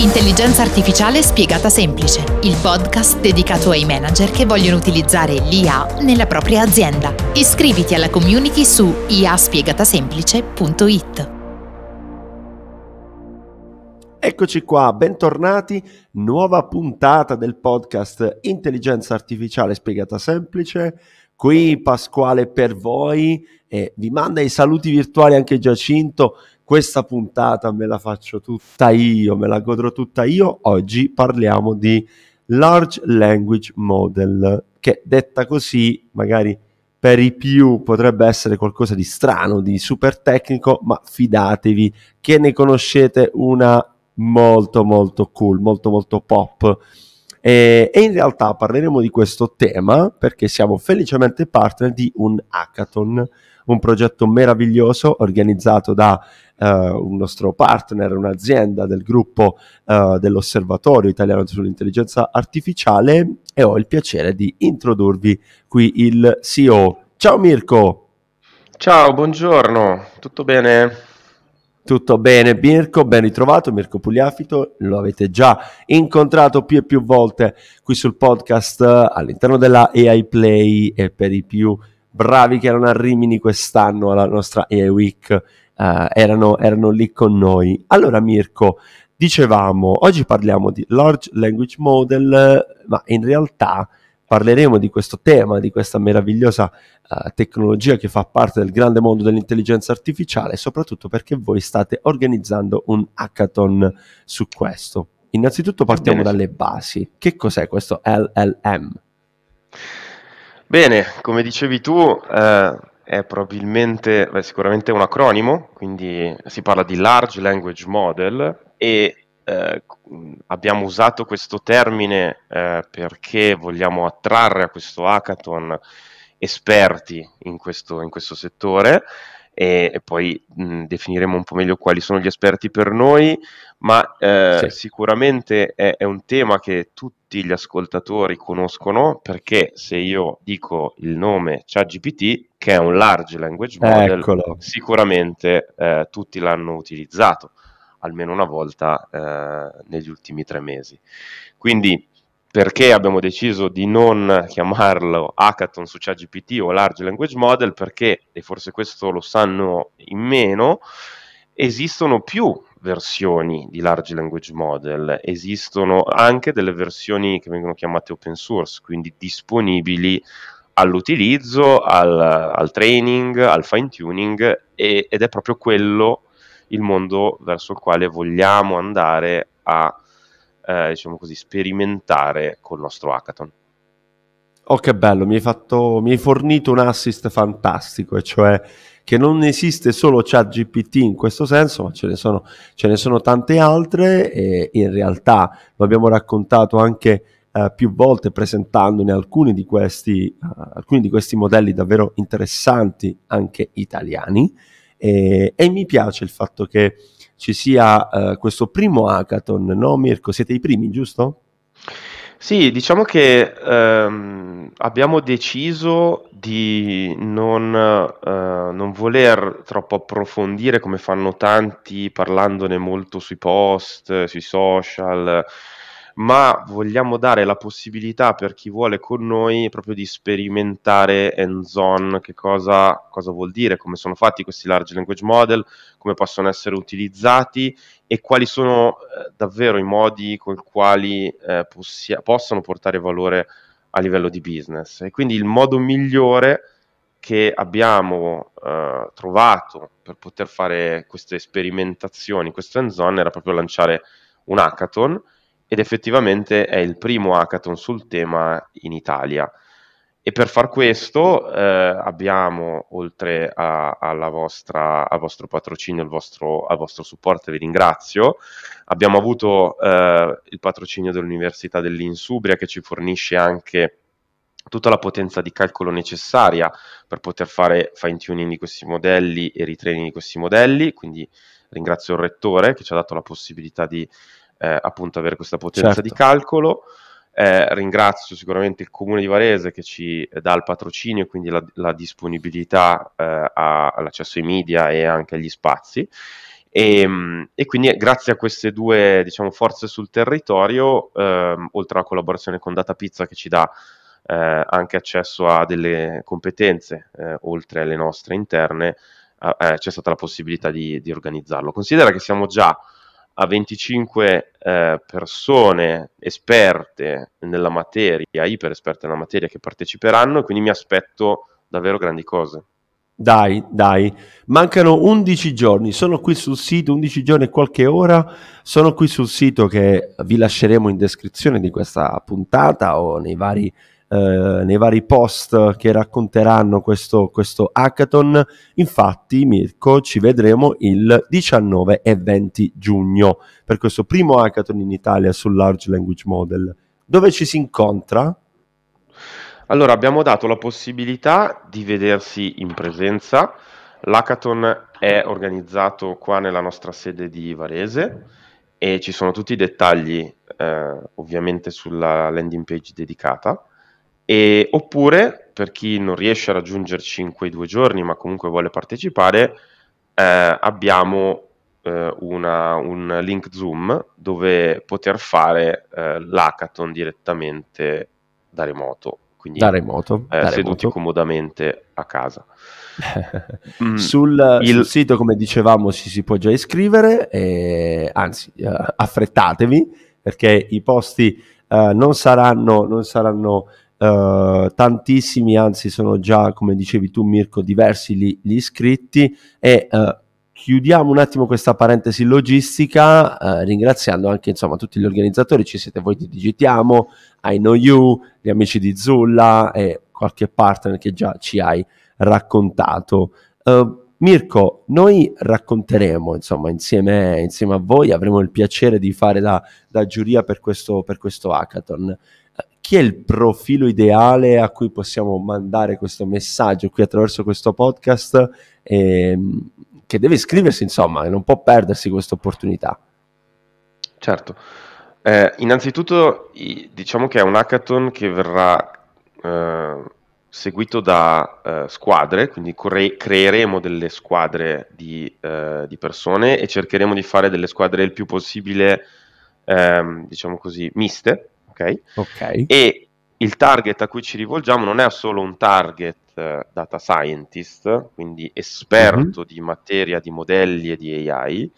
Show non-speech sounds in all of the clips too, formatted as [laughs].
Intelligenza artificiale spiegata semplice, il podcast dedicato ai manager che vogliono utilizzare l'IA nella propria azienda. Iscriviti alla community su iaspiegatasemplice.it. Eccoci qua, bentornati, nuova puntata del podcast Intelligenza artificiale spiegata semplice. Qui Pasquale per voi e vi manda i saluti virtuali anche Giacinto questa puntata me la faccio tutta io, me la godrò tutta io. Oggi parliamo di Large Language Model, che detta così magari per i più potrebbe essere qualcosa di strano, di super tecnico, ma fidatevi che ne conoscete una molto molto cool, molto molto pop. E, e, in realtà parleremo di questo tema perché siamo felicemente partner di un hackathon, un progetto meraviglioso organizzato da uh, un nostro partner, un'azienda del gruppo uh, dell'Osservatorio Italiano sull'Intelligenza Artificiale e ho il piacere di introdurvi qui il CEO. Ciao Mirko! Ciao, buongiorno, tutto bene? Tutto bene, Mirko, ben ritrovato, Mirko Pugliafito, lo avete già incontrato più e più volte qui sul podcast all'interno della AI Play e per i più bravi che erano a Rimini quest'anno alla nostra AI Week uh, erano, erano lì con noi. Allora Mirko, dicevamo, oggi parliamo di Large Language Model, ma in realtà parleremo di questo tema, di questa meravigliosa uh, tecnologia che fa parte del grande mondo dell'intelligenza artificiale, soprattutto perché voi state organizzando un hackathon su questo. Innanzitutto partiamo Bene. dalle basi. Che cos'è questo LLM? Bene, come dicevi tu, eh, è probabilmente, beh, sicuramente un acronimo, quindi si parla di Large Language Model e eh, abbiamo usato questo termine eh, perché vogliamo attrarre a questo hackathon esperti in questo, in questo settore e, e poi mh, definiremo un po' meglio quali sono gli esperti per noi, ma eh, sì. sicuramente è, è, un tema che tutti gli ascoltatori conoscono perché se io dico il nome ChatGPT, che è un large language model, Eccolo. sicuramente eh, tutti l'hanno utilizzato almeno una volta eh, negli ultimi tre mesi. Quindi perché abbiamo deciso di non chiamarlo hackathon su ChatGPT o Large Language Model? Perché, e forse questo lo sanno in meno, esistono più versioni di Large Language Model, esistono anche delle versioni che vengono chiamate open source, quindi disponibili all'utilizzo, al, al training, al fine tuning e, ed è proprio quello il mondo verso il quale vogliamo andare a eh, diciamo così, sperimentare col nostro hackathon. Oh, che bello, mi hai, fatto, mi hai fornito un assist fantastico, e cioè che non esiste solo ChatGPT in questo senso, ma ce ne, sono, ce ne sono tante altre e in realtà lo abbiamo raccontato anche eh, più volte presentandone alcuni di, questi, uh, alcuni di questi modelli davvero interessanti, anche italiani. E, e mi piace il fatto che ci sia uh, questo primo hackathon, no Mirko? Siete i primi, giusto? Sì, diciamo che ehm, abbiamo deciso di non, eh, non voler troppo approfondire come fanno tanti parlandone molto sui post, sui social, ma vogliamo dare la possibilità per chi vuole con noi proprio di sperimentare hands-on. Che cosa, cosa vuol dire, come sono fatti questi large language model, come possono essere utilizzati? E quali sono eh, davvero i modi con i quali eh, possia- possono portare valore a livello di business. E quindi il modo migliore che abbiamo eh, trovato per poter fare queste sperimentazioni, questo hands-on, era proprio lanciare un hackathon ed effettivamente è il primo hackathon sul tema in Italia. E per far questo eh, abbiamo, oltre a, alla vostra, al vostro patrocinio, al vostro, al vostro supporto, vi ringrazio, abbiamo avuto eh, il patrocinio dell'Università dell'Insubria che ci fornisce anche tutta la potenza di calcolo necessaria per poter fare fine tuning di questi modelli e retraining di questi modelli, quindi ringrazio il rettore che ci ha dato la possibilità di eh, appunto avere questa potenza certo. di calcolo. Eh, ringrazio sicuramente il comune di Varese che ci dà il patrocinio e quindi la, la disponibilità eh, a, all'accesso ai media e anche agli spazi. E, ehm, e, quindi grazie a queste due diciamo, forze sul territorio, ehm, oltre alla collaborazione con Data Pizza che ci dà eh, anche accesso a delle competenze eh, oltre alle nostre interne, eh, c'è stata la possibilità di, di, organizzarlo. Considera che siamo già a 25 eh, persone esperte nella materia, iper esperte nella materia che parteciperanno e quindi mi aspetto davvero grandi cose. Dai, dai, mancano 11 giorni, sono qui sul sito, 11 giorni e qualche ora, sono qui sul sito che vi lasceremo in descrizione di questa puntata o nei vari eh, nei vari post che racconteranno questo, questo hackathon. Infatti, Mirko, ci vedremo il 19 e 20 giugno per questo primo hackathon in Italia sul Large Language Model. Dove ci si incontra? Allora, abbiamo dato la possibilità di vedersi in presenza. L'hackathon è organizzato qua nella nostra sede di Varese e ci sono tutti i dettagli eh, ovviamente sulla landing page dedicata. E, oppure, per chi non riesce a raggiungerci in quei due giorni, ma comunque vuole partecipare, eh, abbiamo eh, una, un link Zoom dove poter fare eh, l'hackathon direttamente da remoto. Quindi da remoto, eh, da seduti remoto. comodamente a casa. [laughs] mm, sul, il... sul, sito, come dicevamo, ci si può già iscrivere, e, anzi, uh, affrettatevi perché i posti uh, non saranno, non saranno Uh, tantissimi, anzi sono già, come dicevi tu Mirko, diversi gli, gli iscritti. E uh, chiudiamo un attimo questa parentesi logistica uh, ringraziando anche insomma tutti gli organizzatori, ci siete voi di Digitiamo, I Know You, gli amici di Zulla e qualche partner che già ci hai raccontato. Mirko, noi racconteremo insomma insieme, insieme, a voi, avremo il piacere di fare da, da giuria per questo, per questo hackathon chi è il profilo ideale a cui possiamo mandare questo messaggio qui attraverso questo podcast ehm, che deve iscriversi insomma e non può perdersi questa opportunità? Certo. Eh, innanzitutto diciamo che è un hackathon che verrà eh, seguito da eh, squadre quindi cre- creeremo delle squadre di, eh, di, persone e cercheremo di fare delle squadre il più possibile ehm, diciamo così miste ok? Ok. E il target a cui ci rivolgiamo non è solo un target uh, data scientist, quindi esperto mm-hmm. di materia di modelli e di AI,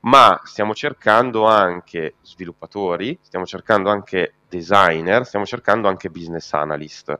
ma stiamo cercando anche sviluppatori, stiamo cercando anche designer, stiamo cercando anche business analyst.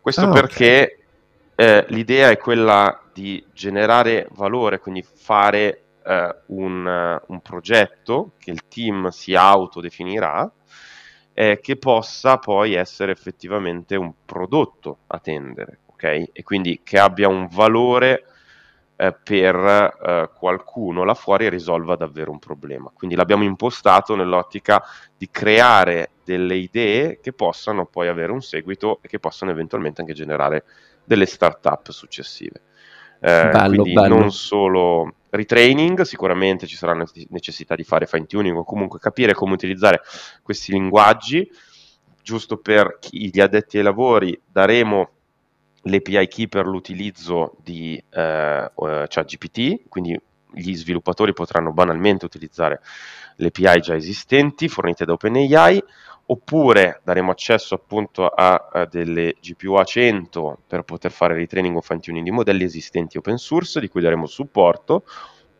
Questo ah, perché okay. eh, l'idea è quella di generare valore, quindi fare eh, un, un, progetto che il team si autodefinirà eh, che possa poi essere effettivamente un prodotto a tendere, ok? E quindi che abbia un valore eh, per eh, qualcuno là fuori e risolva davvero un problema. Quindi l'abbiamo impostato nell'ottica di creare delle idee che possano poi avere un seguito e che possano eventualmente anche generare delle start-up successive. Eh, bello, quindi bello. non solo retraining, sicuramente ci sarà necessità di fare fine tuning o comunque capire come utilizzare questi linguaggi. Giusto per chi, gli addetti ai lavori daremo l'API key per l'utilizzo di eh, ChatGPT, quindi gli sviluppatori potranno banalmente utilizzare le API già esistenti fornite da OpenAI oppure daremo accesso appunto a, a delle GPU A100 per poter fare retraining o fine tuning di modelli esistenti open source di cui daremo supporto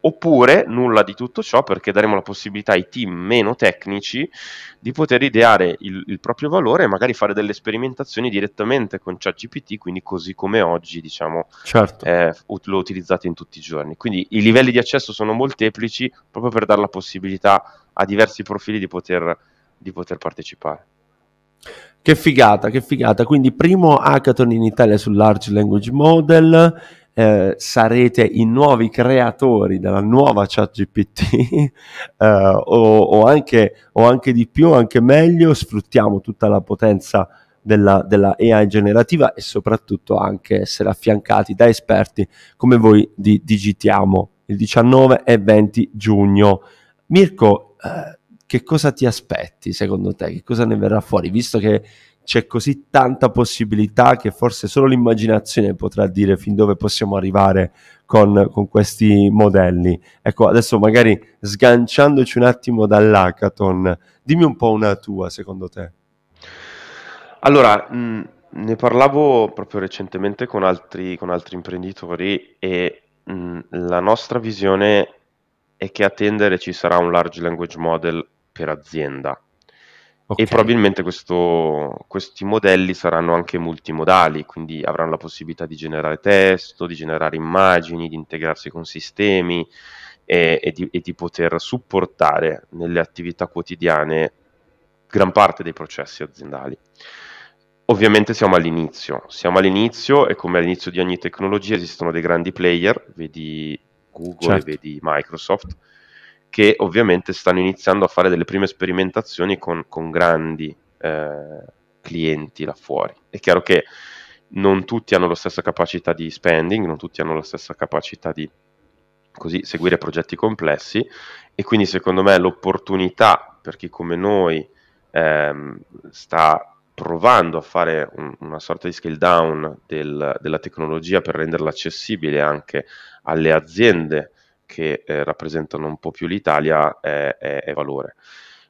oppure nulla di tutto ciò perché daremo la possibilità ai team meno tecnici di poter ideare il, il proprio valore e magari fare delle sperimentazioni direttamente con ChatGPT, quindi così come oggi diciamo certo. eh, lo utilizzate in tutti i giorni. Quindi i livelli di accesso sono molteplici proprio per dare la possibilità a diversi profili di poter di poter partecipare. Che figata, che figata. Quindi primo hackathon in Italia sul Large Language Model, eh, sarete i nuovi creatori della nuova ChatGPT [laughs] eh, o, o, anche, o anche di più, anche meglio, sfruttiamo tutta la potenza della, della, AI generativa e soprattutto anche essere affiancati da esperti come voi di Digitiamo il 19 e 20 giugno. Mirko, eh, che cosa ti aspetti secondo te? Che cosa ne verrà fuori? Visto che c'è così tanta possibilità che forse solo l'immaginazione potrà dire fin dove possiamo arrivare con, con questi modelli. Ecco, adesso magari sganciandoci un attimo dall'hackathon, dimmi un po' una tua secondo te. Allora, mh, ne parlavo proprio recentemente con altri, con altri imprenditori e mh, la nostra visione è che a tendere ci sarà un large language model per azienda. Okay. E probabilmente questo, questi modelli saranno anche multimodali, quindi avranno la possibilità di generare testo, di generare immagini, di integrarsi con sistemi e, e, di, e di poter supportare nelle attività quotidiane gran parte dei processi aziendali. Ovviamente siamo all'inizio, siamo all'inizio e come all'inizio di ogni tecnologia esistono dei grandi player, vedi Google certo. vedi Microsoft, che ovviamente stanno iniziando a fare delle prime sperimentazioni con, con grandi eh, clienti là fuori. È chiaro che non tutti hanno la stessa capacità di spending, non tutti hanno la stessa capacità di così, seguire progetti complessi e quindi secondo me l'opportunità per chi come noi ehm, sta provando a fare un, una sorta di scale down del, della tecnologia per renderla accessibile anche alle aziende che eh, rappresentano un po' più l'Italia è, è, è, valore.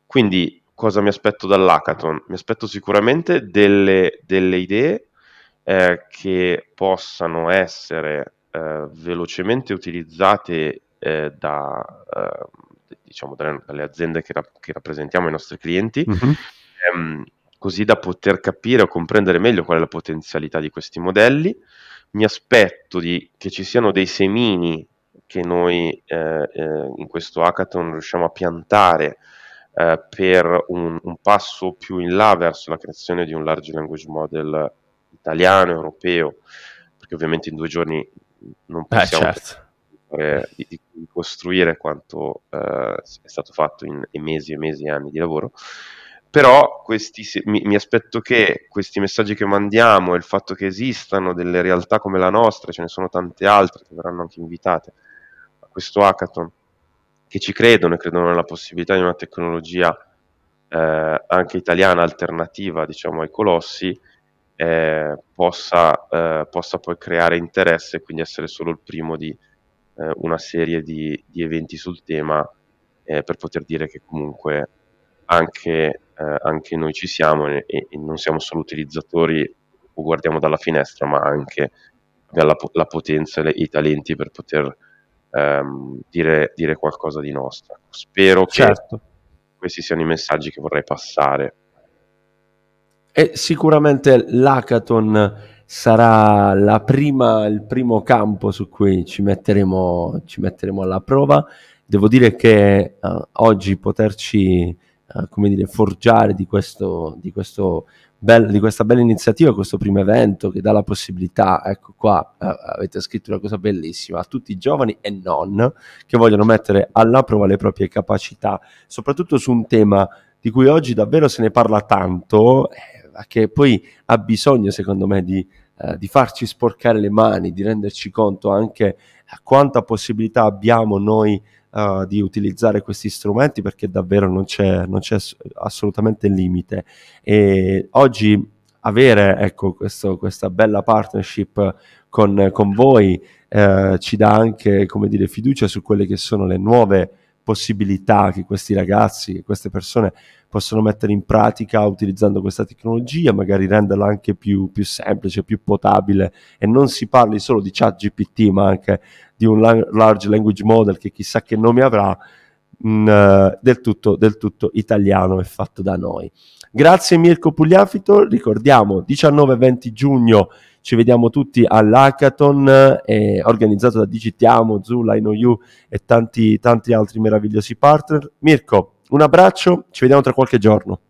Quindi cosa mi aspetto dall'hackathon? Mi aspetto sicuramente delle, delle idee eh, che possano essere eh, velocemente utilizzate eh, da, eh, diciamo, dalle, dalle, aziende che, rap- che, rappresentiamo, i nostri clienti, mm-hmm. ehm, così da poter capire o comprendere meglio qual è la potenzialità di questi modelli. Mi aspetto di, che ci siano dei semini che noi eh, eh, in questo hackathon riusciamo a piantare eh, per un, un, passo più in là verso la creazione di un large language model italiano, europeo, perché ovviamente in due giorni non eh, possiamo certo. di, di, costruire quanto eh, è stato fatto in, in, mesi e mesi e anni di lavoro. Però questi, mi, mi, aspetto che questi messaggi che mandiamo e il fatto che esistano delle realtà come la nostra, ce ne sono tante altre che verranno anche invitate, questo hackathon, che ci credono e credono nella possibilità di una tecnologia eh, anche italiana alternativa diciamo, ai colossi, eh, possa, eh, possa, poi creare interesse e quindi essere solo il primo di eh, una serie di, di, eventi sul tema eh, per poter dire che comunque anche, eh, anche noi ci siamo e, e, non siamo solo utilizzatori o guardiamo dalla finestra, ma anche la, la potenza e i talenti per poter ehm, dire, dire, qualcosa di nostro. Spero certo. che questi siano i messaggi che vorrei passare. E sicuramente l'hackathon sarà prima, il primo campo su cui ci metteremo, ci metteremo alla prova. Devo dire che uh, oggi poterci uh, come dire, forgiare di questo, di questo bella, di questa bella iniziativa, questo primo evento che dà la possibilità, ecco qua eh, avete scritto una cosa bellissima, a tutti i giovani e non che vogliono mettere alla prova le proprie capacità, soprattutto su un tema di cui oggi davvero se ne parla tanto, eh, che poi ha bisogno secondo me di, eh, di farci sporcare le mani, di renderci conto anche quanta possibilità abbiamo noi uh, di utilizzare questi strumenti perché davvero non c'è, non c'è assolutamente limite. E oggi avere ecco, questo, questa bella partnership con, con voi eh, ci dà anche dire, fiducia su quelle che sono le nuove possibilità che questi ragazzi, che queste persone possono mettere in pratica utilizzando questa tecnologia, magari renderla anche più, più semplice, più potabile e non si parli solo di chat GPT ma anche di un large language model che chissà che nome avrà, mh, mm, eh, del, tutto, del tutto italiano e fatto da noi. Grazie Mirko Pugliafito, ricordiamo 19-20 giugno ci vediamo tutti all'hackathon eh, organizzato da Digitiamo, Zula, InnoU e tanti, tanti altri meravigliosi partner. Mirko, un abbraccio, ci vediamo tra qualche giorno.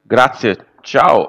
Grazie, ciao.